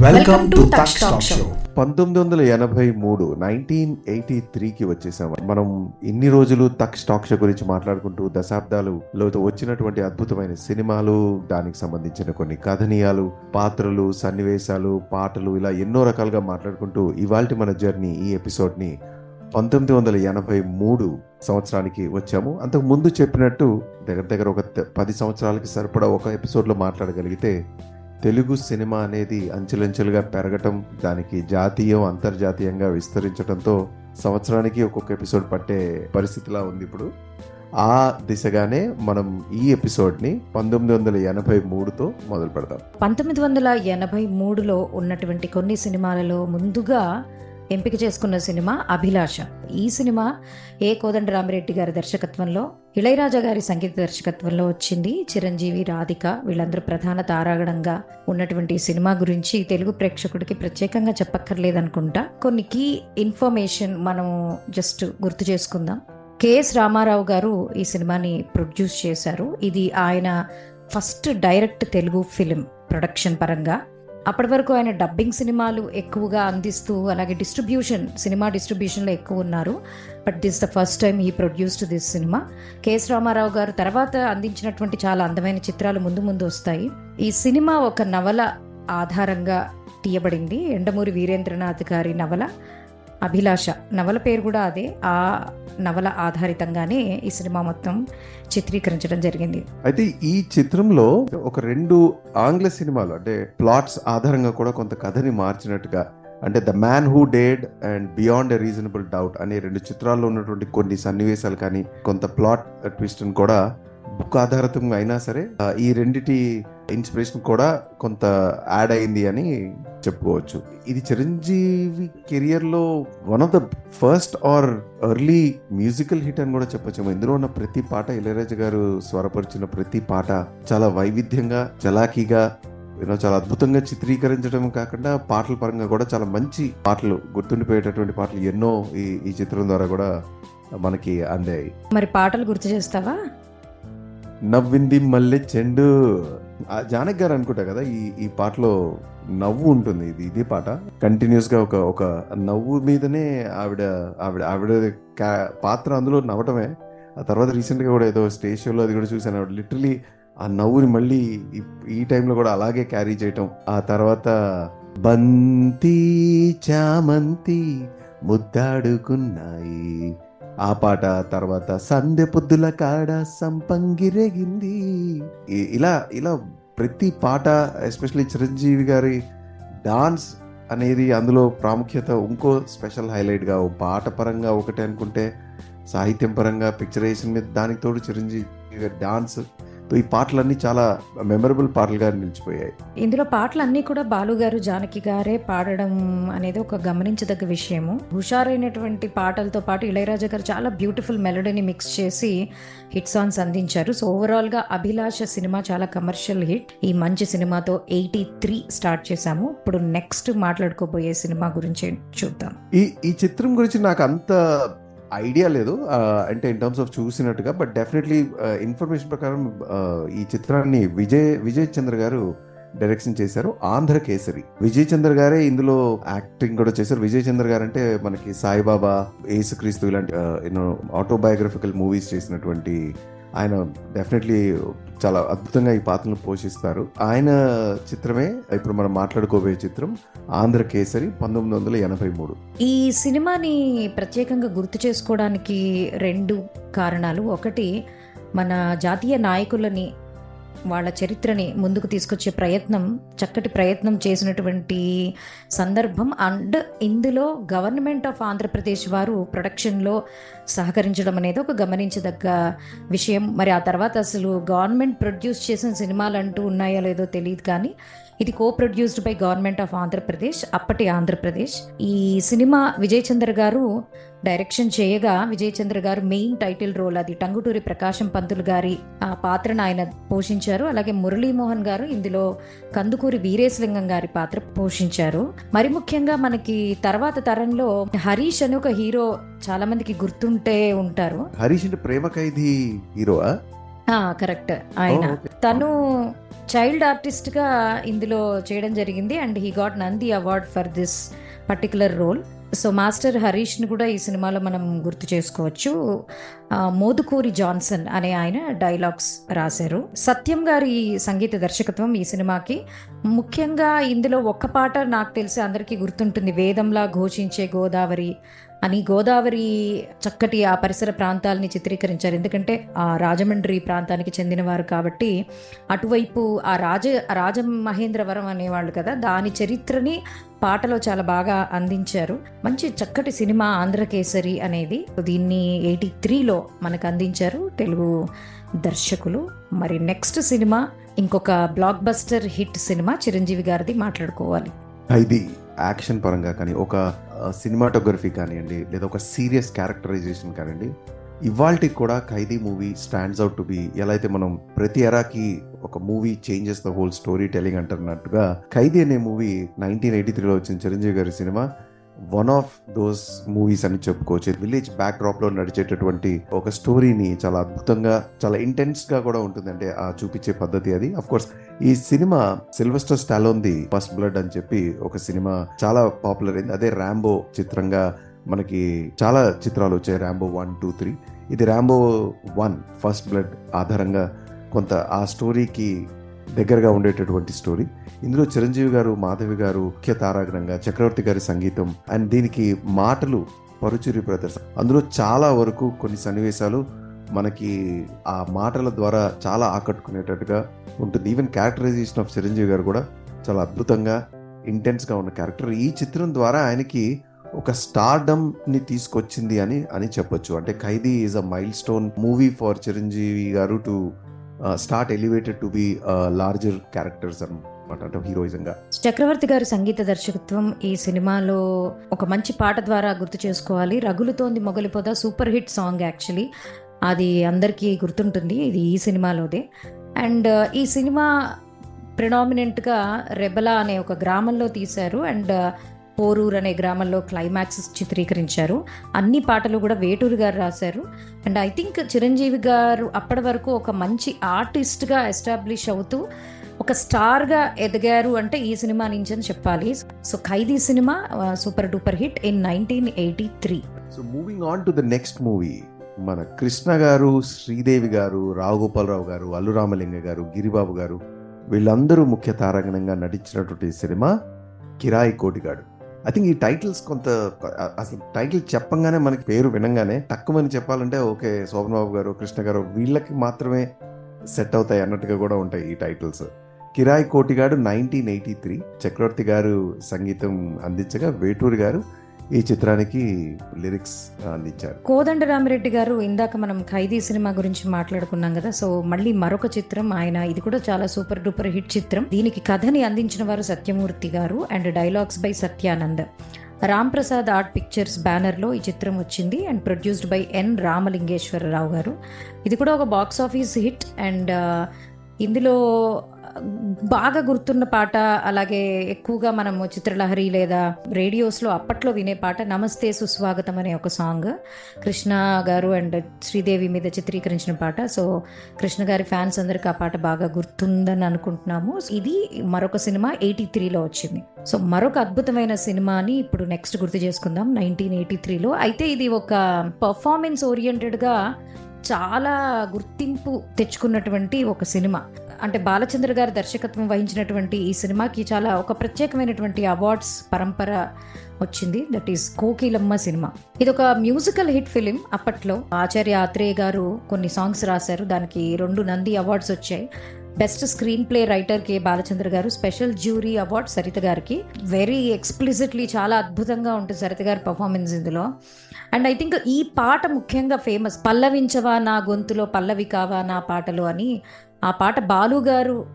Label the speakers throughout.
Speaker 1: Welcome to తక్ష talk show
Speaker 2: పంతొమ్మిది వందల ఎనభై మూడు నైన్టీన్ ఎయిటీ త్రీకి వచ్చేసాము మనం ఇన్ని రోజులు తక్ స్టాక్ షో గురించి మాట్లాడుకుంటూ దశాబ్దాలు లో వచ్చినటువంటి అద్భుతమైన సినిమాలు దానికి సంబంధించిన కొన్ని కథనీయాలు పాత్రలు సన్నివేశాలు పాటలు ఇలా ఎన్నో రకాలుగా మాట్లాడుకుంటూ ఇవాల్టి మన జర్నీ ఈ ఎపిసోడ్ని పంతొమ్మిది వందల ఎనభై మూడు సంవత్సరానికి వచ్చాము. అంతకు ముందు చెప్పినట్టు దగ్గర దగ్గర ఒక పది సంవత్సరాలకి సరిపడా ఒక ఎపిసోడ్లో మాట్లాడగలిగితే తెలుగు సినిమా అనేది అంచెలంచెలుగా పెరగటం దానికి జాతీయం అంతర్జాతీయంగా విస్తరించడంతో సంవత్సరానికి ఒక్కొక్క ఎపిసోడ్ పట్టే పరిస్థితిలా ఉంది ఇప్పుడు. ఆ దిశగానే మనం ఈ ఎపిసోడ్ని పంతొమ్మిది వందల ఎనభై మూడుతో మొదలు పెడదాం
Speaker 1: పంతొమ్మిది వందల ఎనభై మూడులో ఉన్నటువంటి కొన్ని సినిమాలలో ముందుగా ఎంపిక చేసుకున్న సినిమా అభిలాష. ఈ సినిమా ఏ కోదండరామిరెడ్డి గారి దర్శకత్వంలో ఇళయరాజా గారి సంగీత దర్శకత్వంలో వచ్చింది. చిరంజీవి రాధిక వీళ్ళందరూ ప్రధాన తారాగణంగా ఉన్నటువంటి సినిమా గురించి తెలుగు ప్రేక్షకుడికి ప్రత్యేకంగా చెప్పక్కర్లేదనుకుంటా. కొన్ని కీ ఇన్ఫర్మేషన్ మనం జస్ట్ గుర్తు చేసుకుందాం. కెఎస్ రామారావు గారు ఈ సినిమాని ప్రొడ్యూస్ చేశారు. ఇది ఆయన first direct Telugu film production పరంగా. అప్పటి వరకు ఆయన డబ్బింగ్ సినిమాలు ఎక్కువగా అందిస్తూ అలాగే డిస్ట్రిబ్యూషన్ సినిమా డిస్ట్రిబ్యూషన్లో ఎక్కువ ఉన్నారు. But this the first time ఈ produced this cinema KS Rama Rao గారు తర్వాత అందించినటువంటి చాలా అందమైన చిత్రాలు ముందు ముందు వస్తాయి. ఈ సినిమా ఒక నవల ఆధారంగా తీయబడింది. ఎండమూరి వీరేంద్రనాథ్ గారి నవల. అభిలాష. నవల పేరు కూడా అదే. ఆ నవల ఆధారితంగానే ఈ సినిమా మొత్తం చిత్రీకరించడం జరిగింది.
Speaker 2: అయితే ఈ చిత్రంలో ఒక రెండు ఆంగ్ల సినిమాలు అంటే ప్లాట్స్ ఆధారంగా కూడా కొంత కథని మార్చినట్టుగా అంటే the man who డేడ్ and beyond a reasonable doubt అనే రెండు చిత్రాల్లో ఉన్నటువంటి కొన్ని సన్నివేశాలు కానీ కొంత ప్లాట్ ట్విస్ట్ కూడా బుక్ ఆధారితంగా అయినా సరే ఈ రెండిటి ఇన్స్పిరేషన్ కూడా కొంత యాడ్ అయింది అని చెప్పుకోవచ్చు. ఇది చిరంజీవి కెరియర్లో one of the first or early musical hit అని కూడా చెప్పొచ్చు. ఇందులో ఉన్న ప్రతి పాట ఇళయరాజా గారు స్వరపరిచిన ప్రతి పాట చాలా వైవిధ్యంగా చలాకీగా యూనో చాలా అద్భుతంగా చిత్రీకరించడం కాకుండా పాటల పరంగా కూడా చాలా మంచి పాటలు గుర్తుండిపోయేటటువంటి పాటలు ఎన్నో ఈ ఈ చిత్రం ద్వారా కూడా మనకి అందాయి.
Speaker 1: మరి పాటలు గుర్తు చేస్తావా?
Speaker 2: నవ్వింది మల్లె చెండు. జానక్ గారు అనుకుంటా కదా ఈ ఈ పాటలో నవ్వు ఉంటుంది ఇది ఇదే పాట. కంటిన్యూస్గా ఒక ఒక నవ్వు మీదనే ఆవిడ ఆవిడ ఆవిడ పాత్ర అందులో నవ్వటమే. ఆ తర్వాత రీసెంట్గా కూడా ఏదో స్టేజ్ షోలో అది కూడా చూసాను ఆవిడ లిటరలీ ఆ నవ్వుని మళ్ళీ ఈ- ఈ టైంలో కూడా అలాగే క్యారీ చేయటం. ఆ తర్వాత బంతి చామంతి ముద్దాడుకున్నాయి. ఆ పాట తర్వాత సంధ్య పొద్దుల కాడ సంపంగిరేగింది ఇలా ఇలా ప్రతి పాట ఎస్పెషల్లీ చిరంజీవి గారి డాన్స్ అనేది అందులో ప్రాముఖ్యత ఇంకో స్పెషల్ హైలైట్గా ఓ పాట పరంగా ఒకటే అనుకుంటే సాహిత్యం పరంగా పిక్చరైజేషన్ మీద దానికి తోడు చిరంజీవి గారి డాన్స్ ఈ పాటలన్నీ చాలా మెమరబుల్ పాటలుగా నిలిచిపోయాయి.
Speaker 1: ఇందులో పాటలు అన్నీ కూడా బాలు గారు జానకి గారే పాడడం అనేది ఒక గమనించదగ్గ విషయము. హుషారైనటువంటి పాటలతో పాటు ఇళయరాజా గారు చాలా బ్యూటిఫుల్ మెలడీని మిక్స్ చేసి హిట్ సాంగ్స్ అందించారు. సో ఓవరాల్గా అభిలాష సినిమా చాలా కమర్షియల్ హిట్ ఈ మంచి సినిమాతో ఎయిటీ త్రీ స్టార్ట్ చేశాము. ఇప్పుడు నెక్స్ట్ మాట్లాడుకోబోయే సినిమా గురించి చూద్దాం.
Speaker 2: ఈ ఈ చిత్రం గురించి నాకు అంత ఐడియా లేదు. అంటే ఇన్ టర్మ్స్ ఆఫ్ చూసినట్టుగా బట్ డెఫినెట్లీ ఇన్ఫర్మేషన్ ప్రకారం ఈ చిత్రాన్ని విజయ్ విజయ్ చంద్ర గారు డైరెక్షన్ చేశారు. ఆంధ్ర కేసరి. విజయ్ చంద్ర గారే ఇందులో యాక్టింగ్ కూడా చేశారు. విజయ్ చంద్ర గారు అంటే మనకి సాయిబాబా యేసుక్రీస్తు ఇలాంటి ఎన్నో ఆటోబయోగ్రఫికల్ మూవీస్ చేసినటువంటి ఆయన డెఫినెట్లీ చాలా అద్భుతంగా ఈ పాత్రను పోషిస్తారు. ఆయన చిత్రమే ఇప్పుడు మనం మాట్లాడుకోబోయే చిత్రం ఆంధ్ర కేసరి పంతొమ్మిది వందల ఎనభై మూడు.
Speaker 1: ఈ సినిమాని ప్రత్యేకంగా గుర్తు చేసుకోవడానికి రెండు కారణాలు. ఒకటి మన జాతీయ నాయకులని వాళ్ళ చరిత్రని ముందుకు తీసుకొచ్చే ప్రయత్నం చక్కటి ప్రయత్నం చేసినటువంటి సందర్భం. అండ్ ఇందులో గవర్నమెంట్ ఆఫ్ ఆంధ్రప్రదేశ్ వారు ప్రొడక్షన్లో సహకరించడం అనేది ఒక గమనించదగ్గ విషయం. మరి ఆ తర్వాత అసలు గవర్నమెంట్ ప్రొడ్యూస్ చేసిన సినిమాలు అంటూ ఉన్నాయో లేదో తెలియదు కానీ ఇది co produced by government of Andhra Pradesh అప్పటి ఆంధ్రప్రదేశ్ ఈ సినిమా విజయ్ చంద్ర గారు డైరెక్షన్ చేయగా విజయ్ చంద్ర గారు మెయిన్ టైటిల్ రోల్ అది. టంగుటూరి ప్రకాశం పంతులు గారి ఆ పాత్రను ఆయన పోషించారు. అలాగే మురళీమోహన్ గారు ఇందులో కందుకూరి వీరేశలింగం గారి పాత్ర పోషించారు. మరి ముఖ్యంగా మనకి తర్వాత తరంలో హరీష్ అని ఒక హీరో చాలా మందికి గుర్తుంటే ఉంటారు.
Speaker 2: హరీష్ అంటే ప్రేమ ఖైదీ హీరోవా?
Speaker 1: కరెక్ట్. ఆయన. తను చైల్డ్ ఆర్టిస్ట్గా ఇందులో చేయడం జరిగింది and he got Nandi award for this particular role. So master హరీష్ని కూడా ఈ సినిమాలో మనం గుర్తు చేసుకోవచ్చు. మోదుకూరి జాన్సన్ అనే ఆయన డైలాగ్స్ రాశారు. సత్యం గారి సంగీత దర్శకత్వం ఈ సినిమాకి. ముఖ్యంగా ఇందులో ఒక్క పాట నాకు తెలిసి అందరికీ గుర్తుంటుంది. వేదంలా ఘోషించే గోదావరి అని గోదావరి చక్కటి ఆ పరిసర ప్రాంతాలని చిత్రీకరించారు. ఎందుకంటే ఆ రాజమండ్రి ప్రాంతానికి చెందినవారు కాబట్టి అటువైపు ఆ రాజ రాజమహేంద్రవరం అనేవాళ్ళు కదా దాని చరిత్రని పాటలో చాలా బాగా అందించారు. మంచి చక్కటి సినిమా ఆంధ్రకేసరి అనేది దీన్ని ఎయిటీ త్రీలో మనకు అందించారు తెలుగు దర్శకులు. మరి నెక్స్ట్ సినిమా ఇంకొక blockbuster hit cinema Chiranjeevi గారిది మాట్లాడుకోవాలి.
Speaker 2: ఇది యాక్షన్ పరంగా కానీ ఒక సినిమాటోగ్రఫీ కానివ్వండి లేదా ఒక సీరియస్ క్యారెక్టరైజేషన్ కానివ్వండి ఇవాల్టి కూడా Khaidi movie stands out to be ఎలా అయితే మనం ప్రతి ఎరాకి ఒక movie changes the whole story telling అంటున్నట్టుగా Khaidi అనే మూవీ నైన్టీన్ ఎయిటీ త్రీలో వచ్చిన చిరంజీవి గారి cinema one of those movies అని చెప్పుకోవచ్చు. విలేజ్ బ్యాక్ డ్రాప్లో నడిచేటటువంటి ఒక స్టోరీని చాలా అద్భుతంగా చాలా ఇంటెన్స్గా కూడా ఉంటుంది అంటే ఆ చూపించే పద్ధతి అది. అఫ్ కోర్స్ ఈ సినిమా సిల్వెస్టర్ స్టాలోన్ది ఫస్ట్ బ్లడ్ అని చెప్పి ఒక సినిమా చాలా పాపులర్ అయింది. అదే ర్యాంబో చిత్రంగా మనకి చాలా చిత్రాలు వచ్చాయి. ర్యాంబో వన్ టూ త్రీ ఇది ర్యాంబో వన్ ఫస్ట్ బ్లడ్ ఆధారంగా కొంత ఆ స్టోరీకి దగ్గరగా ఉండేటటువంటి స్టోరీ ఇందులో చిరంజీవి గారు మాధవి గారు ముఖ్య తారాగణంగా చక్రవర్తి గారి సంగీతం అండ్ దీనికి మాటలు పరుచురి బ్రదర్స్. అందులో చాలా వరకు కొన్ని సన్నివేశాలు మనకి ఆ మాటల ద్వారా చాలా ఆకట్టుకునేటట్టుగా ఉంటుంది. ఈవెన్ క్యారెక్టరైజేషన్ ఆఫ్ చిరంజీవి గారు కూడా చాలా అద్భుతంగా ఇంటెన్స్గా ఉన్న క్యారెక్టర్ ఈ చిత్రం ద్వారా ఆయనకి ఒక స్టార్డమ్ని తీసుకొచ్చింది అని అని చెప్పొచ్చు. అంటే Khaidi is a milestone movie for Chiranjeevi garu to start elevated to be larger characters అనమాట అంటే హీరోయిజం గా
Speaker 1: చక్రవర్తి గారి సంగీత దర్శకత్వం ఈ సినిమాలో ఒక మంచి పాట ద్వారా గుర్తు చేసుకోవాలి. రగులుతోంది మొగలిపోదా సూపర్ హిట్ సాంగ్ యాక్చువల్లీ అది అందరికీ గుర్తుంటుంది ఇది ఈ సినిమాలోదే. అండ్ ఈ సినిమా ప్రిడామినెంట్గా రెబలా అనే ఒక గ్రామంలో తీశారు. అండ్ పోరూర్ అనే గ్రామంలో క్లైమాక్స్ చిత్రీకరించారు. అన్ని పాటలు కూడా వేటూరు గారు రాశారు. అండ్ ఐ థింక్ చిరంజీవి గారు అప్పటి వరకు ఒక మంచి ఆర్టిస్ట్గా ఎస్టాబ్లిష్ అవుతూ ఒక స్టార్గా ఎదిగారు అంటే ఈ సినిమా నుంచి అని చెప్పాలి. So Khaidi cinema super duper hit in nineteen eighty three.
Speaker 2: So moving on to the next movie మన కృష్ణ గారు శ్రీదేవి గారు రావుగోపాలరావు గారు అల్లు రామలింగ గారు గిరిబాబు గారు వీళ్ళందరూ ముఖ్య తారంగణంగా నటించినటువంటి cinema Kirayi Kotigadu. I think ఈ టైటిల్స్ కొంత అసలు టైటిల్ చెప్పంగానే మనకి పేరు వినంగానే తక్కువని చెప్పాలంటే ఓకే శోభన్ బాబు గారు కృష్ణ గారు వీళ్ళకి మాత్రమే సెట్ అవుతాయి అన్నట్టుగా కూడా ఉంటాయి ఈ titles Kirayi Kotigadu nineteen eighty three Chakravarthi garu సంగీతం అందించగా వేటూరి గారు ఈ చిత్రానికి లిరిక్స్ అందించారు.
Speaker 1: కోదండ రామిరెడ్డి గారు ఇందాక మనం ఖైదీ సినిమా గురించి మాట్లాడుకున్నాం కదా సో మళ్ళీ మరొక చిత్రం ఆయన ఇది కూడా చాలా సూపర్ డూపర్ హిట్ చిత్రం. దీనికి కథని అందించిన వారు Satyamurthy garu and dialogues by Satyanand. Ram Prasad art pictures బ్యానర్లో ఈ చిత్రం వచ్చింది and produced by N Ramalingeswararao garu. ఇది కూడా ఒక బాక్స్ ఆఫీస్ హిట్ అండ్ ఇందులో బాగా గుర్తున్న పాట అలాగే ఎక్కువగా మనము చిత్రలహరి లేదా రేడియోస్లో అప్పట్లో వినే పాట నమస్తే సుస్వాగతం అనే ఒక సాంగ్. కృష్ణ గారు అండ్ శ్రీదేవి మీద చిత్రీకరించిన పాట. సో కృష్ణ గారి ఫ్యాన్స్ అందరికి ఆ పాట బాగా గుర్తుందని అనుకుంటున్నాము. ఇది మరొక సినిమా ఎయిటీ త్రీలో వచ్చింది. సో మరొక అద్భుతమైన సినిమాని ఇప్పుడు నెక్స్ట్ గుర్తు చేసుకుందాం. నైన్టీన్ ఎయిటీ త్రీలో. అయితే ఇది ఒక పర్ఫార్మెన్స్ ఓరియంటెడ్గా చాలా గుర్తింపు తెచ్చుకున్నటువంటి ఒక సినిమా. అంటే బాలచంద్ర గారి దర్శకత్వం వహించినటువంటి ఈ సినిమాకి చాలా ఒక ప్రత్యేకమైనటువంటి అవార్డ్స్ పరంపర వచ్చింది. దట్ ఈస్ కోకిలమ్మ సినిమా. ఇది ఒక మ్యూజికల్ హిట్ ఫిలిం అప్పట్లో ఆచార్య ఆత్రేయ గారు కొన్ని సాంగ్స్ రాశారు. దానికి రెండు నంది అవార్డ్స్ వచ్చాయి. Best screenplay writer K Balachandra garu special jury award Saritha గారికి. వెరీ ఎక్స్ప్లిసిట్లీ చాలా అద్భుతంగా ఉంటుంది సరిత గారి పర్ఫార్మెన్స్ ఇందులో. అండ్ ఐ థింక్ ఈ పాట ముఖ్యంగా ఫేమస్ పల్లవించవా నా గొంతులో పల్లవి కావా నా పాటలు అని ఆ పాట బాలు గారు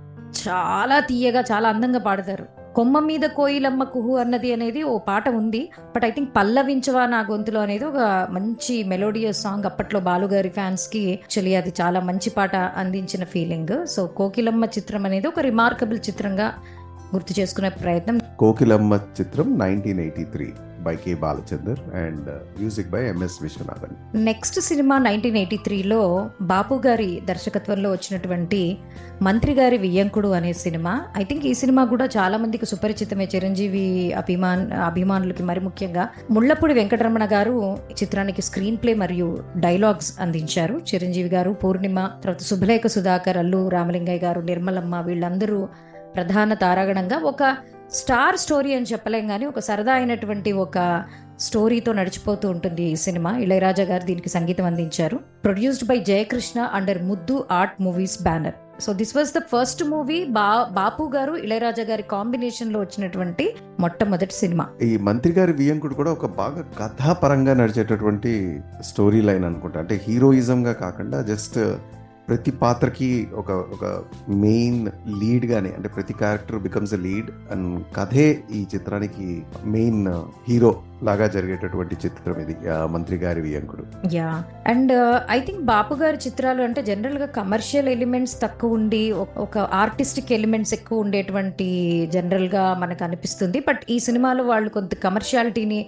Speaker 1: చాలా తీయగా చాలా అందంగా పాడతారు. కొమ్మ మీద కోయిలమ్మ కుహు అన్నది అనేది ఓ పాట ఉంది. బట్ ఐ థింక్ పల్లవించవా నా గొంతులో అనేది ఒక మంచి మెలోడియస్ సాంగ్ అప్పట్లో బాలుగారి ఫ్యాన్స్కి యాక్చువల్లీ అది చాలా మంచి పాట అందించిన ఫీలింగ్. సో కోకిలమ్మ చిత్రం అనేది ఒక రిమార్కబుల్ చిత్రంగా గుర్తు చేసుకునే ప్రయత్నం.
Speaker 2: కోకిలమ్మ చిత్రం nineteen eighty three. By K Balachander and music by M S Viswanathan
Speaker 1: next cinema nineteen eighty త్రీలో బాపు గారి దర్శకత్వంలో వచ్చినటువంటి మంత్రి గారి వియ్యంకుడు అనే సినిమా. ఐ థింక్ ఈ సినిమా కూడా చాలా మందికి సుపరిచితమే. చిరంజీవి అభిమాన్ అభిమానులకి మరి ముఖ్యంగా ముళ్ళపూడి వెంకటరమణ గారు ఈ చిత్రానికి స్క్రీన్ ప్లే మరియు డైలాగ్స్ అందించారు. చిరంజీవి గారు పూర్ణిమ తర్వాత శుభలేఖ సుధాకర్ అల్లు రామలింగయ్య గారు నిర్మలమ్మ వీళ్ళందరూ ప్రధాన తారాగణంగా ఒక స్టార్ స్టోరీ అని చెప్పలేం కానీ ఒక సరదా అయినటువంటి ఒక స్టోరీతో నడిచిపోతూ ఉంటుంది ఈ సినిమా. ఇళయరాజా గారు దీనికి సంగీతం అందించారు. Produced by Jayakrishna under Muddu art movies banner. So this was the first movie. బా బాపు గారు ఇళయరాజా గారి కాంబినేషన్లో వచ్చినటువంటి మొట్టమొదటి సినిమా.
Speaker 2: ఈ మంత్రి గారి వియంకుడు కూడా ఒక బాగా కథాపరంగా నడిచేటటువంటి స్టోరీ లైన్ అనుకుంటా. అంటే హీరోయిజం గా కాకుండా జస్ట్ ప్రతి పాత్రకి ఒక ఒక మెయిన్ లీడ్ గానే అంటే ప్రతి character becomes a lead and కథే ఈ చిత్రానికి మెయిన్ హీరో లాగా జరిగేటటువంటి చిత్రం ఇది మంత్రి గారి వియంకుడు.
Speaker 1: Yeah. And I think Bapu గారి చిత్రాలు అంటే జనరల్గా కమర్షియల్ ఎలిమెంట్స్ తక్కువ ఉండి ఒక- ఒక ఆర్టిస్టిక్ ఎలిమెంట్స్ ఎక్కువ ఉండేటువంటి జనరల్గా మనకు అనిపిస్తుంది. బట్ ఈ సినిమాలో వాళ్ళు కొంత కమర్షియాలిటీని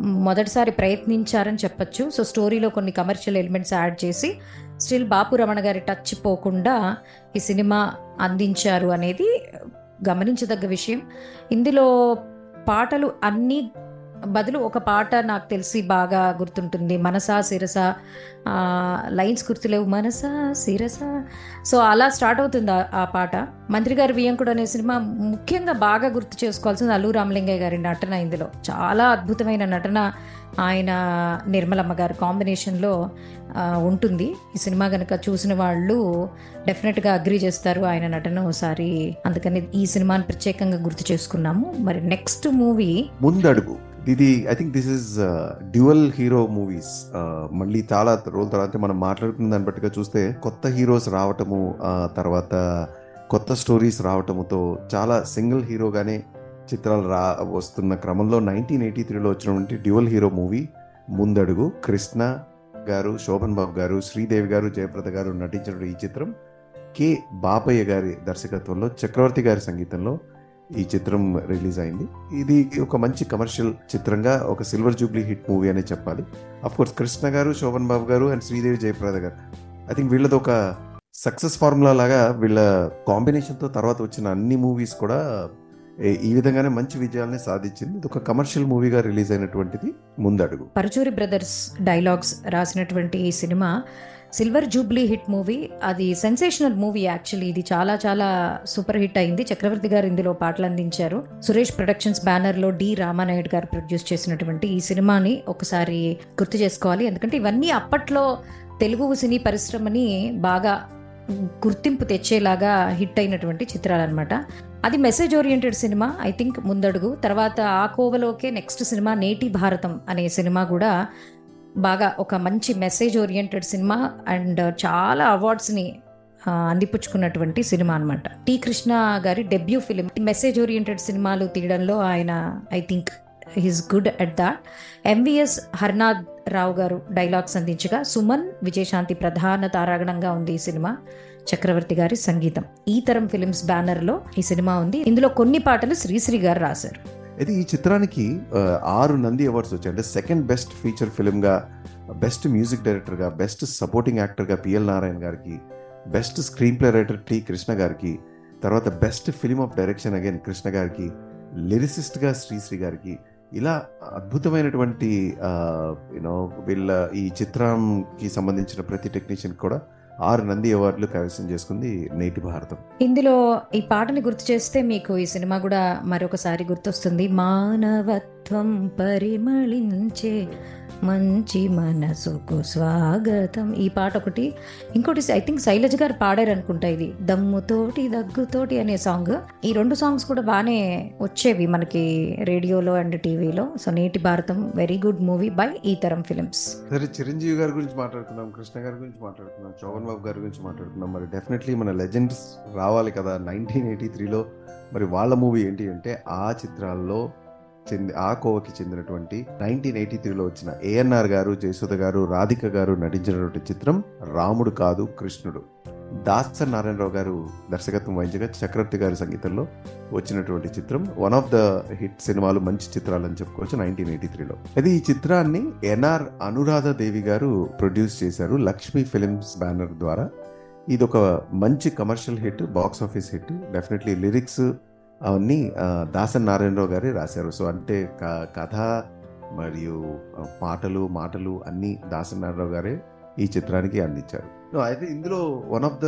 Speaker 1: మొదటిసారి ప్రయత్నించారని చెప్పొచ్చు. సో స్టోరీలో కొన్ని కమర్షియల్ ఎలిమెంట్స్ యాడ్ చేసి స్టిల్ బాపు రమణ గారి టచ్ పోకుండా ఈ సినిమా అందించారు అనేది గమనించదగ్గ విషయం. ఇందులో పాటలు అన్నీ బదులు ఒక పాట నాకు తెలిసి బాగా గుర్తుంటుంది. మనసా శిరస లైన్స్ గుర్తులేవు. మనసా శిరస. సో అలా స్టార్ట్ అవుతుంది ఆ- పాట. మంత్రి గారి వియంకుడు అనే సినిమా ముఖ్యంగా బాగా గుర్తు చేసుకోవాల్సింది అల్లు రామలింగయ్య గారి నటన ఇందులో. చాలా అద్భుతమైన నటన ఆయన నిర్మలమ్మ గారి కాంబినేషన్లో ఉంటుంది. ఈ సినిమా కనుక చూసిన వాళ్ళు డెఫినెట్గా అగ్రి చేస్తారు ఆయన నటన ఒకసారి అందుకని ఈ సినిమాని ప్రత్యేకంగా గుర్తు చేసుకున్నాము. మరి నెక్స్ట్ మూవీ
Speaker 2: ముందడుగు. ఇది I think this is dual hero movies మళ్ళీ చాలా రోజుల తర్వాత మనం మాట్లాడుకున్న దాన్ని బట్టిగా చూస్తే కొత్త హీరోస్ రావటము తర్వాత కొత్త స్టోరీస్ రావటముతో చాలా సింగిల్ హీరోగానే చిత్రాలు రా వస్తున్న క్రమంలో నైన్టీన్ ఎయిటీ త్రీలో వచ్చినటువంటి డ్యువల్ హీరో మూవీ ముందడుగు. కృష్ణ గారు శోభన్ బాబు గారు శ్రీదేవి గారు జయప్రద గారు నటించిన ఈ చిత్రం కె. బాపయ్య గారి దర్శకత్వంలో చక్రవర్తి గారి సంగీతంలో ఈ చిత్రం రిలీజ్ అయింది. ఇది ఒక మంచి కమర్షియల్ చిత్రంగా ఒక సిల్వర్ జూబ్లీ హిట్ మూవీ అనే చెప్పాలి. అఫ్ కోర్స్ కృష్ణ గారు శోభన్ బాబు గారు అండ్ శ్రీదేవి జయప్రద గారు. ఐ థింక్ వీళ్ళది ఒక సక్సెస్ ఫార్ములా లాగా వీళ్ళ కాంబినేషన్తో తర్వాత వచ్చిన అన్ని మూవీస్ కూడా ఈ విధంగానే మంచి విజయాల్ని సాధించింది. ఇది ఒక కమర్షియల్ మూవీగా రిలీజ్ అయినటువంటిది ముందడుగు.
Speaker 1: పరచూరి బ్రదర్స్ డైలాగ్స్ రాసినటువంటి ఈ cinema silver jubilee hit movie. అది సెన్సేషనల్ మూవీ యాక్చువల్లీ. ఇది చాలా చాలా సూపర్ హిట్ అయింది. చక్రవర్తి గారు ఇందులో పాటలు అందించారు. సురేష్ ప్రొడక్షన్స్ బ్యానర్లో డి రామానాయుడు గారు ప్రొడ్యూస్ చేసినటువంటి ఈ సినిమాని ఒకసారి గుర్తు చేసుకోవాలి. ఎందుకంటే ఇవన్నీ అప్పట్లో తెలుగు సినీ పరిశ్రమని బాగా గుర్తింపు తెచ్చేలాగా హిట్ అయినటువంటి చిత్రాలు అనమాట అది message oriented cinema I think ముందడుగు. తర్వాత ఆ కోవలోకే నెక్స్ట్ సినిమా నేటి భారతం అనే సినిమా కూడా బాగా ఒక మంచి మెసేజ్ ఓరియంటెడ్ సినిమా అండ్ చాలా అవార్డ్స్ని అందిపుచ్చుకున్నటువంటి సినిమా అనమాట టి కృష్ణ గారి డెబ్యూ ఫిలిం మెసేజ్ ఓరియంటెడ్ సినిమాలు తీయడంలో ఆయన I think he's good at that M V S Harnath Rao garu dialogues అందించగా సుమన్ విజయశాంతి ప్రధాన తారాగణంగా ఉంది ఈ సినిమా చక్రవర్తి గారి సంగీతం. ఈ తరం ఫిలిమ్స్ బ్యానర్లో ఈ సినిమా ఉంది. ఇందులో కొన్ని పాటలు శ్రీశ్రీ గారు రాశారు.
Speaker 2: అయితే ఈ చిత్రానికి ఆరు నంది అవార్డ్స్ వచ్చాయి. అంటే సెకండ్ బెస్ట్ ఫీచర్ ఫిల్మ్గా బెస్ట్ మ్యూజిక్ డైరెక్టర్గా బెస్ట్ సపోర్టింగ్ యాక్టర్గా పిఎల్ నారాయణ గారికి best screenplay writer T Krishna గారికి తర్వాత best film of direction again Krishna గారికి లిరిసిస్ట్గా శ్రీశ్రీ గారికి ఇలా అద్భుతమైనటువంటి యూనో వీళ్ళ ఈ చిత్రంకి సంబంధించిన ప్రతి టెక్నీషియన్ కూడా ఆరు నంది అవార్డులు కైవసం చేసుకుంది నేటి భారతం.
Speaker 1: ఇందులో ఈ పాటని గుర్తు చేస్తే మీకు ఈ సినిమా కూడా మరొకసారి గుర్తొస్తుంది. త్వం పరిమళించే మంచి మనసుకు స్వాగతం. ఈ పాట ఒకటి. ఇంకోటి ఐ థింక్ శైలజ్ గారు పాడారు అనుకుంటా ఇది దమ్ముతోటి దగ్గుతోటి అనే సాంగ్. ఈ రెండు సాంగ్స్ కూడా బాగానే వచ్చేవి మనకి రేడియోలో అండ్ టీవీలో. So Neti Bharatam very good movie by Ee Taram films
Speaker 2: సరే చిరంజీవి గారి గురించి మాట్లాడుకున్నాం కృష్ణ గారి గురించి మాట్లాడుకున్నాం చౌహన్ బాబు గారి గురించి మాట్లాడుకున్నాం మరి డెఫినెట్లీ మన లెజెండ్స్ రావాలి కదా నైన్టీన్ ఎయిటీ త్రీలో మరి వాళ్ళ మూవీ ఏంటి అంటే ఆ చిత్రాల్లో చెంది ఆ కోవకి చెందినటువంటి నైన్టీన్ ఎయిటీ త్రీలో వచ్చిన ఏఎన్ఆర్ గారు జయసుధ గారు రాధిక గారు నటించినటువంటి చిత్రం రాముడు కాదు కృష్ణుడు. దాస నారాయణరావు గారు దర్శకత్వం వహించగా చక్రవర్తి గారి సంగీతంలో వచ్చినటువంటి చిత్రం వన్ ఆఫ్ ద హిట్ సినిమాలు మంచి చిత్రాలు అని చెప్పుకోవచ్చు నైన్టీన్ ఎయిటీ త్రీలో. అయితే ఈ చిత్రాన్ని ఎన్ఆర్ అనురాధ దేవి గారు ప్రొడ్యూస్ చేశారు లక్ష్మీ ఫిలిమ్స్ బ్యానర్ ద్వారా. ఇది ఒక మంచి commercial hit box office hit definitely lyrics అవన్నీ దాసన్ నారాయణరావు గారే రాశారు. సో అంటే క- కథ మరియు పాటలు మాటలు అన్నీ దాసన్ నారాయణరావు గారే ఈ చిత్రానికి అందించారు. అయితే ఇందులో one of the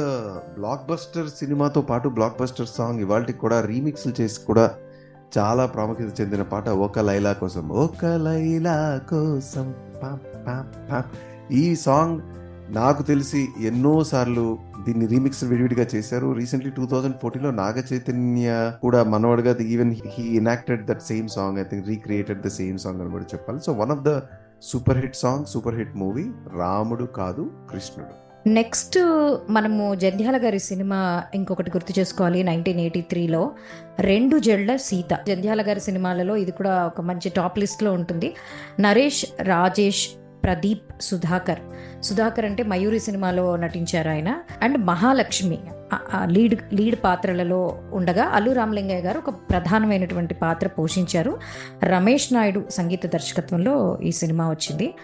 Speaker 2: blockbuster సినిమాతో పాటు బ్లాక్ బస్టర్ సాంగ్ ఇవాళకి కూడా రీమిక్స్లు చేసి కూడా చాలా ప్రాముఖ్యత చెందిన పాట ఒక లైలా కోసం. ఒక లైలా కోసం. ఈ సాంగ్ నాకు తెలిసి ఎన్నోసార్లు దీన్ని రీమిక్స్ విడివిడిగా చేశారు. రీసెంట్లీ టూ థౌజండ్ ఫోర్టీన్లో నాగ చైతన్య కూడా మనవాడుగా even he enacted that same song I think recreated the same song అని కూడా చెప్పాలి. So one of the super hit song super hit movie Ramudu Kadu Krishnudu.
Speaker 1: Next మనము జంధ్యాల గారి సినిమా ఇంకొకటి గుర్తు చేసుకోవాలి నైన్టీన్ ఎయిటీ త్రీలో రెండు జడ్ల సీత. జంధ్యాల గారి సినిమాలలో ఇది కూడా ఒక మంచి టాప్ లిస్ట్లో ఉంటుంది. నరేష్ రాజేష్ ప్రదీప్ సుధాకర్. సుధాకర్ అంటే మయూరి సినిమాలో నటించారు ఆయన. అండ్ మహాలక్ష్మి లీడ్ లీడ్ పాత్రలలో ఉండగా అల్లు రామలింగయ్య గారు ఒక ప్రధానమైనటువంటి పాత్ర పోషించారు. రమేష్ నాయుడు సంగీత దర్శకత్వంలో ఈ సినిమా వచ్చింది.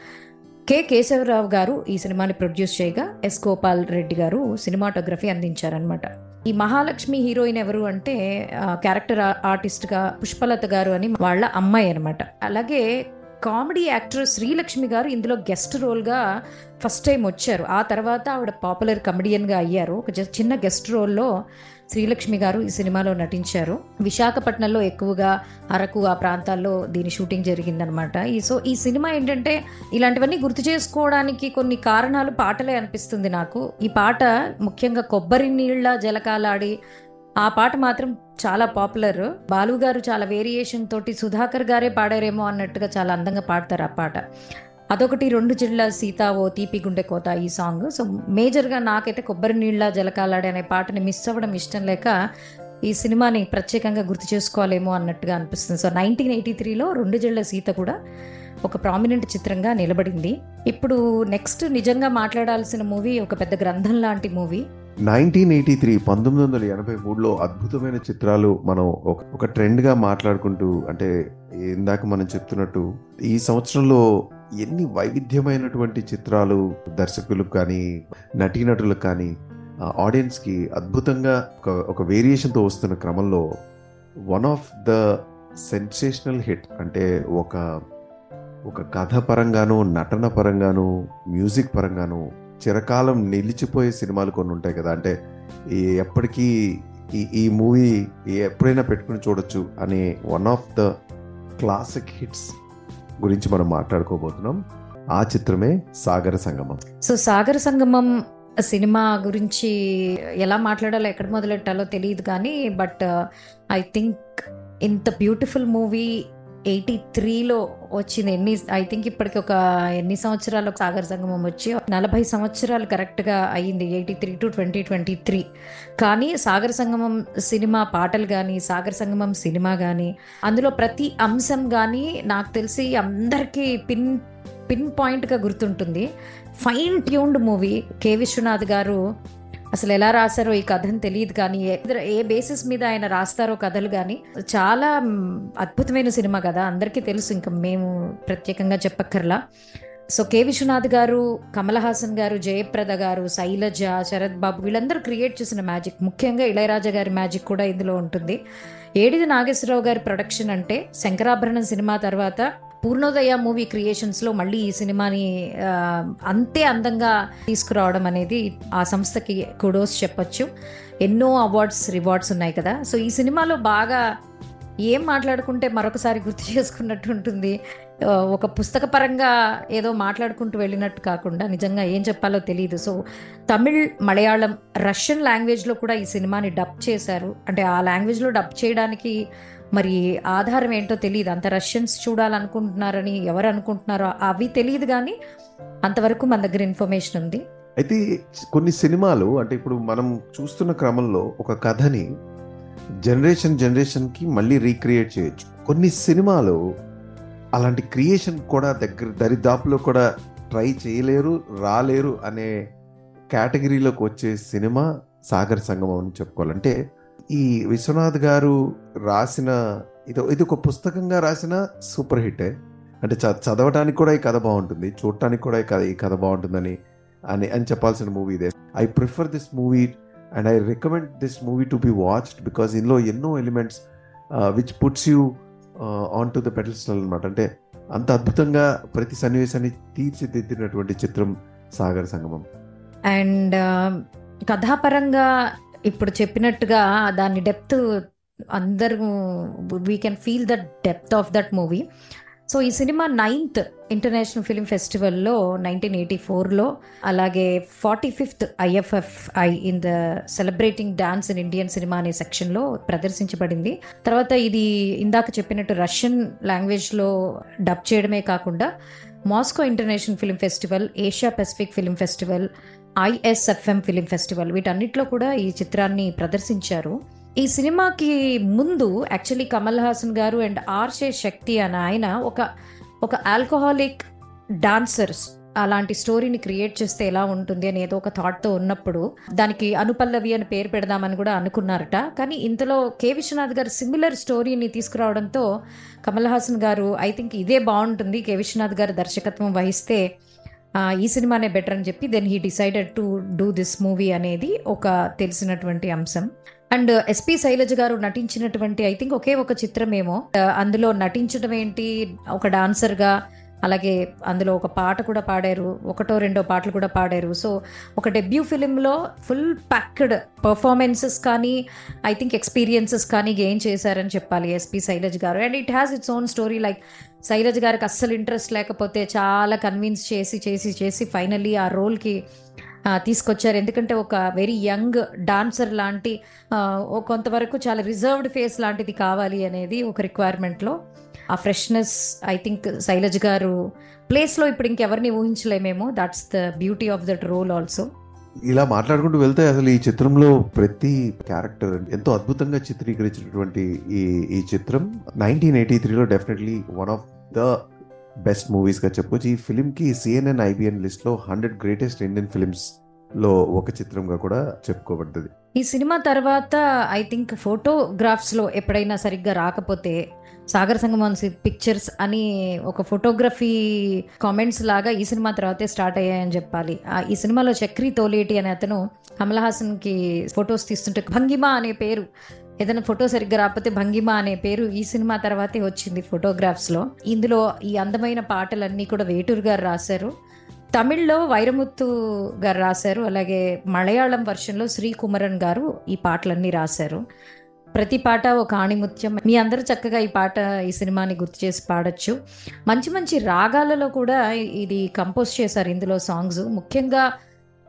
Speaker 1: కె. కేశవరావు గారు ఈ సినిమాని ప్రొడ్యూస్ చేయగా ఎస్. గోపాల్ రెడ్డి గారు సినిమాటోగ్రఫీ అందించారనమాట ఈ మహాలక్ష్మి హీరోయిన్ ఎవరు అంటే క్యారెక్టర్ ఆర్టిస్ట్గా పుష్పలత గారు అని వాళ్ళ అమ్మాయి అనమాట అలాగే కామెడీ యాక్టర్ శ్రీలక్ష్మి గారు ఇందులో గెస్ట్ రోల్గా ఫస్ట్ టైం వచ్చారు. ఆ తర్వాత ఆవిడ పాపులర్ కమెడియన్గా అయ్యారు. ఒక చిన్న గెస్ట్ రోల్లో శ్రీలక్ష్మి గారు ఈ సినిమాలో నటించారు. విశాఖపట్నంలో ఎక్కువగా అరకు ఆ ప్రాంతాల్లో దీని షూటింగ్ జరిగిందనమాట. ఈ సో ఈ సినిమా ఏంటంటే ఇలాంటివన్నీ గుర్తు చేసుకోవడానికి కొన్ని కారణాలు పాటలే అనిపిస్తుంది నాకు. ఈ పాట ముఖ్యంగా కొబ్బరి నీళ్ళ జలకాలాడి ఆ పాట మాత్రం చాలా పాపులర్ బాలు గారు చాలా వేరియేషన్ తోటి సుధాకర్ గారే పాడారేమో అన్నట్టుగా చాలా అందంగా పాడతారు ఆ పాట. అదొకటి రెండు జిల్లా సీత ఓ తీపి గుండె కోత ఈ సాంగ్ సో మేజర్గా నాకైతే కొబ్బరి నీళ్ళ జలకాలాడే అనే పాటని మిస్ అవ్వడం ఇష్టం లేక ఈ సినిమాని ప్రత్యేకంగా గుర్తు చేసుకోవాలేమో అన్నట్టుగా అనిపిస్తుంది. సో నైన్టీన్ ఎయిటీ త్రీలో రెండు జిళ్ళ సీత కూడా ఒక ప్రామినెంట్ చిత్రంగా నిలబడింది. ఇప్పుడు నెక్స్ట్ నిజంగా మాట్లాడాల్సిన మూవీ ఒక పెద్ద గ్రంథం లాంటి మూవీ
Speaker 2: నైన్టీన్ ఎయిటీ త్రీ పంతొమ్మిది వందల ఎనభై మూడులో అద్భుతమైన చిత్రాలు మనం ఒక ఒక ట్రెండ్గా మాట్లాడుకుంటూ అంటే ఇందాక మనం చెప్తున్నట్టు ఈ సంవత్సరంలో ఎన్ని వైవిధ్యమైనటువంటి చిత్రాలు దర్శకులకు కానీ నటీనటులకు కానీ ఆడియన్స్కి అద్భుతంగా ఒక ఒక వేరియేషన్తో వస్తున్న క్రమంలో one of the sensational hit అంటే ఒక ఒక కథ పరంగాను నటన పరంగాను మ్యూజిక్ పరంగాను చిరకాలం నిలిచిపోయే సినిమాలు కొన్ని ఉంటాయి కదా. అంటే ఈ ఎప్పటికీ ఈ ఈ మూవీ ఎప్పుడైనా పెట్టుకుని చూడొచ్చు అనే one of the classic hits గురించి మనం మాట్లాడుకోబోతున్నాం. ఆ చిత్రమే సాగర సంగమం.
Speaker 1: సో సాగర సంగమం సినిమా గురించి ఎలా మాట్లాడాలో ఎక్కడ మొదలెట్టాలో తెలియదు కానీ బట్ uh, ఐ థింక్ ఇంత బ్యూటిఫుల్ మూవీ ఎయిటీ త్రీలో వచ్చింది. ఎన్ని ఐ థింక్ ఇప్పటికి ఒక ఎన్ని సంవత్సరాలు సాగర సంగమం వచ్చి నలభై సంవత్సరాలు కరెక్ట్గా అయ్యింది eighty three to twenty twenty three. కానీ సాగర సంగమం సినిమా పాటలు కానీ సాగర సంగమం సినిమా కానీ అందులో ప్రతి అంశం కానీ నాకు తెలిసి అందరికీ పిన్ పిన్ పాయింట్గా గుర్తుంటుంది. Fine tuned movie K. Viswanath garu అసలు ఎలా రాశారో ఈ కథను తెలియదు కానీ ఏ- ఏ బేసిస్ మీద ఆయన రాస్తారో కథలు కానీ చాలా అద్భుతమైన సినిమా కదా. అందరికీ తెలుసు ఇంకా మేము ప్రత్యేకంగా చెప్పక్కర్లా. So K. విశ్వనాథ్ గారు కమల్ హాసన్ గారు జయప్రద గారు శైలజ శరత్ బాబు వీళ్ళందరూ క్రియేట్ చేసిన మ్యాజిక్ ముఖ్యంగా ఇళయరాజా గారి మ్యాజిక్ కూడా ఇందులో ఉంటుంది. ఏడిది నాగేశ్వరరావు గారి ప్రొడక్షన్ అంటే శంకరాభరణం సినిమా తర్వాత పూర్ణోదయ మూవీ క్రియేషన్స్లో మళ్ళీ ఈ సినిమాని అంతే అందంగా తీసుకురావడం అనేది ఆ సంస్థకి కుడోస్ చెప్పొచ్చు. ఎన్నో అవార్డ్స్ రివార్డ్స్ ఉన్నాయి కదా. సో ఈ సినిమాలో బాగా ఏం మాట్లాడుకుంటే మరొకసారి గుర్తు చేసుకున్నట్టు ఉంటుంది. ఒక పుస్తక పరంగా ఏదో మాట్లాడుకుంటూ వెళ్ళినట్టు కాకుండా నిజంగా ఏం చెప్పాలో తెలియదు సో తమిళ్ మలయాళం రష్యన్ లాంగ్వేజ్లో కూడా ఈ సినిమాని డబ్ చేశారు. అంటే ఆ లాంగ్వేజ్లో డబ్ చేయడానికి మరి ఆధారం ఏంటో తెలియదు అంత రష్యన్స్ చూడాలనుకుంటున్నారని ఎవరు అనుకుంటున్నారో అవి తెలియదు కానీ అంతవరకు మన దగ్గర ఇన్ఫర్మేషన్ ఉంది.
Speaker 2: అయితే కొన్ని సినిమాలు అంటే ఇప్పుడు మనం చూస్తున్న క్రమంలో ఒక కథని జనరేషన్ జనరేషన్కి మళ్ళీ రీక్రియేట్ చేయొచ్చు. కొన్ని సినిమాలు అలాంటి క్రియేషన్ కూడా దగ్గర దరిదాపులో కూడా ట్రై చేయలేరు రాలేరు అనే కేటగిరీలోకి వచ్చే సినిమా సాగర్ సంగమం అని చెప్పుకోవాలంటే ఈ విశ్వనాథ్ గారు రాసిన ఇది ఇది ఒక పుస్తకంగా రాసిన సూపర్ హిటే. అంటే చ- చదవటానికి కూడా ఈ కథ బాగుంటుంది చూడటానికి కూడా ఈ కథ ఈ కథ బాగుంటుందని అని అని చెప్పాల్సిన మూవీ ఇదే. I prefer this movie and I recommend this movie to be watched because ఇందులో ఎన్నో elements which puts you on to the pedestal అనమాట అంటే అంత అద్భుతంగా ప్రతి సన్నివేశాన్ని తీర్చిదిద్దినటువంటి చిత్రం సాగర్ సంగమం.
Speaker 1: అండ్ uh, కథాపరంగా ఇప్పుడు చెప్పినట్టుగా దాని డెప్త్ అందరూ we can feel the depth of that movie so ఈ సినిమా నైన్త్ ఇంటర్నేషనల్ ఫిలిం ఫెస్టివల్లో నైన్టీన్ ఎయిటీ ఫోర్లో అలాగే forty fifth IFFI in the celebrating dance in Indian cinema అనే సెక్షన్లో ప్రదర్శించబడింది. తర్వాత ఇది ఇందాక చెప్పినట్టు రష్యన్ లాంగ్వేజ్లో డబ్ చేయడమే కాకుండా Moscow international film festival Asia Pacific film festival ISFM film festival వీటన్నిటిలో కూడా ఈ చిత్రాన్ని ప్రదర్శించారు. ఈ సినిమాకి ముందు యాక్చువల్లీ కమల్ హాసన్ గారు అండ్ ఆర్షే శక్తి అని ఆయన ఒక ఒక ఆల్కహాలిక్ డాన్సర్స్ అలాంటి స్టోరీని క్రియేట్ చేస్తే ఎలా ఉంటుంది అని ఏదో ఒక థాట్తో ఉన్నప్పుడు దానికి అనుపల్లవి అని పేరు పెడదామని కూడా అనుకున్నారట. కానీ ఇంతలో కె విశ్వనాథ్ గారు సిమిలర్ స్టోరీని తీసుకురావడంతో కమల్ హాసన్ గారు ఐ థింక్ ఇదే బాగుంటుంది. కె విశ్వనాథ్ గారు దర్శకత్వం వహిస్తే ఈ సినిమానే బెటర్ అని చెప్పి then he decided to do this movie అనేది ఒక తెలిసినటువంటి అంశం. అండ్ ఎస్పి శైలజ గారు నటించినటువంటి ఐ థింక్ ఒకే ఒక చిత్రమేమో. అందులో నటించడం ఏంటి ఒక డాన్సర్గా అలాగే అందులో ఒక పాట కూడా పాడారు ఒకటో రెండో పాటలు కూడా పాడారు. సో ఒక డెబ్యూ ఫిలింలో ఫుల్ ప్యాక్డ్ పర్ఫార్మెన్సెస్ కానీ ఐ థింక్ ఎక్స్పీరియన్సెస్ కానీ గెయిన్ చేశారని చెప్పాలి S P Sailaj garu. And it has its own story like Sailaj గారికి అస్సలు ఇంట్రెస్ట్ లేకపోతే చాలా కన్విన్స్ చేసి చేసి చేసి ఫైనల్లీ ఆ రోల్కి తీసుకొచ్చారు. ఎందుకంటే ఒక వెరీ యంగ్ డాన్సర్ లాంటి ఓ కొంతవరకు చాలా రిజర్వ్డ్ ఫేస్ లాంటిది కావాలి అనేది ఒక రిక్వైర్మెంట్లో ఆ ఫ్రెష్నెస్ ఐ థింక్ శైలజ్ గారు ప్లేస్లో ఇప్పుడు ఇంకెవరిని ఊహించలేమేమో. That's the beauty of that role also
Speaker 2: ఇలా మాట్లాడుకుంటూ వెళ్తే అసలు ఈ చిత్రంలో ప్రతి క్యారెక్టర్ ఎంతో అద్భుతంగా చిత్రీకరించినటువంటి ఈ ఈ చిత్రం. నైన్టీన్ ఎయిటీ త్రీలో definitely one of the best మూవీస్గా చెప్పొచ్చు. ఈ ఫిలింకి సిఎన్ఎన్ ఐబిఎన్ లిస్ట్లో హండ్రెడ్ గ్రేటెస్ట్ ఇండియన్ ఫిలిమ్స్లో ఒక చిత్రంగా కూడా చెప్పుకోబడ్డది.
Speaker 1: ఈ సినిమా తర్వాత ఐ థింక్ ఫోటోగ్రాఫ్స్లో ఎప్పుడైనా సరిగ్గా రాకపోతే సాగర్ సంగమం పిక్చర్స్ అని ఒక ఫోటోగ్రఫీ కామెంట్స్ లాగా ఈ సినిమా తర్వాతే స్టార్ట్ అయ్యాయని చెప్పాలి. ఆ, ఈ సినిమాలో చక్రి తోలేటి అనే అతను కమల్ హాసన్కి ఫొటోస్ తీస్తుంటే భంగిమ అనే పేరు ఏదైనా ఫోటో సరిగ్గా రాకపోతే భంగిమ అనే పేరు ఈ సినిమా తర్వాతే వచ్చింది ఫోటోగ్రాఫ్స్లో. ఇందులో ఈ అందమైన పాటలన్నీ కూడా వేటూరు గారు రాశారు. తమిళ్ళో వైరముత్తు గారు రాశారు. అలాగే మలయాళం వర్షన్లో శ్రీ కుమరన్ గారు ఈ పాటలన్నీ రాశారు. ప్రతి పాట ఒక ఆణిముత్యం. మీ అందరూ చక్కగా ఈ పాట ఈ సినిమాని గుర్తు చేసి పాడచ్చు. మంచి మంచి రాగాలలో కూడా ఇది కంపోజ్ చేశారు ఇందులో సాంగ్స్. ముఖ్యంగా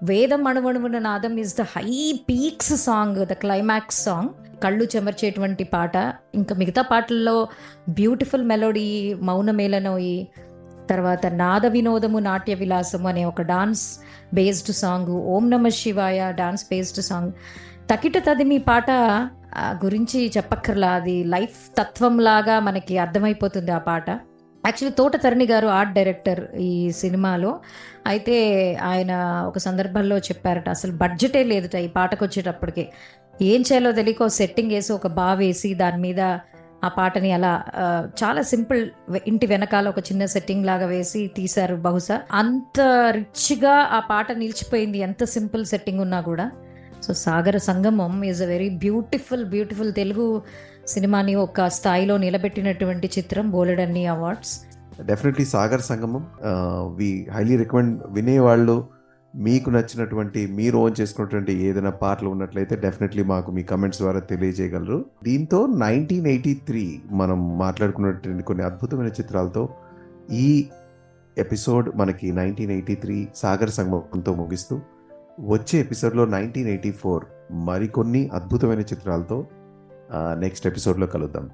Speaker 1: వేదం అణువణువున నాదం is the high peaks song the climax song కళ్ళు చెమర్చేటువంటి పాట. ఇంకా మిగతా పాటల్లో బ్యూటిఫుల్ మెలోడీ మౌనమేలనోయి తర్వాత నాద వినోదము నాట్య విలాసము అనే ఒక డాన్స్ బేస్డ్ సాంగ్ ఓం నమ శివాయ డాన్స్ బేస్డ్ సాంగ్ తకిట తదిమి పాట గురించి చెప్పక్కర్లా. అది లైఫ్ తత్వంలాగా మనకి అర్థమైపోతుంది ఆ పాట. యాక్చువల్లీ తోట తరణి గారు ఆర్ట్ డైరెక్టర్ ఈ సినిమాలో. అయితే ఆయన ఒక సందర్భంలో చెప్పారట అసలు బడ్జెటే లేదుట ఈ పాటకు వచ్చేటప్పటికి. ఏం చేయాలో తెలియక సెట్టింగ్ వేసి ఒక బా వేసి దాని మీద ఆ పాటని అలా చాలా సింపుల్ ఇంటి వెనకాల ఒక చిన్న సెట్టింగ్ లాగా వేసి తీశారు బహుశా. అంత రిచ్గా ఆ పాట నిలిచిపోయింది ఎంత సింపుల్ సెట్టింగ్ ఉన్నా కూడా. So Sagara Sangamam is a very beautiful beautiful Telugu సినిమాని ఒక స్థాయిలో నిలబెట్టినటువంటి చిత్రం బోలెడన్ని awards.
Speaker 2: Definitely Sagar Sangamam we highly recommend వినేవాళ్ళు మీకు నచ్చినటువంటి మీరు ఓన్ చేసుకున్నటువంటి ఏదైనా పాటలు ఉన్నట్లయితే డెఫినెట్లీ మాకు మీ కమెంట్స్ ద్వారా తెలియజేయగలరు. దీంతో నైన్టీన్ ఎయిటీ త్రీ మనం మాట్లాడుకున్నటువంటి కొన్ని అద్భుతమైన చిత్రాలతో ఈ ఎపిసోడ్ మనకి నైన్టీన్ ఎయిటీ త్రీ సాగర్ సంగమంతో ముగిస్తూ వచ్చే ఎపిసోడ్లో నైన్టీన్ ఎయిటీ ఫోర్ మరికొన్ని అద్భుతమైన చిత్రాలతో నెక్స్ట్ ఎపిసోడ్లో కలుద్దాం.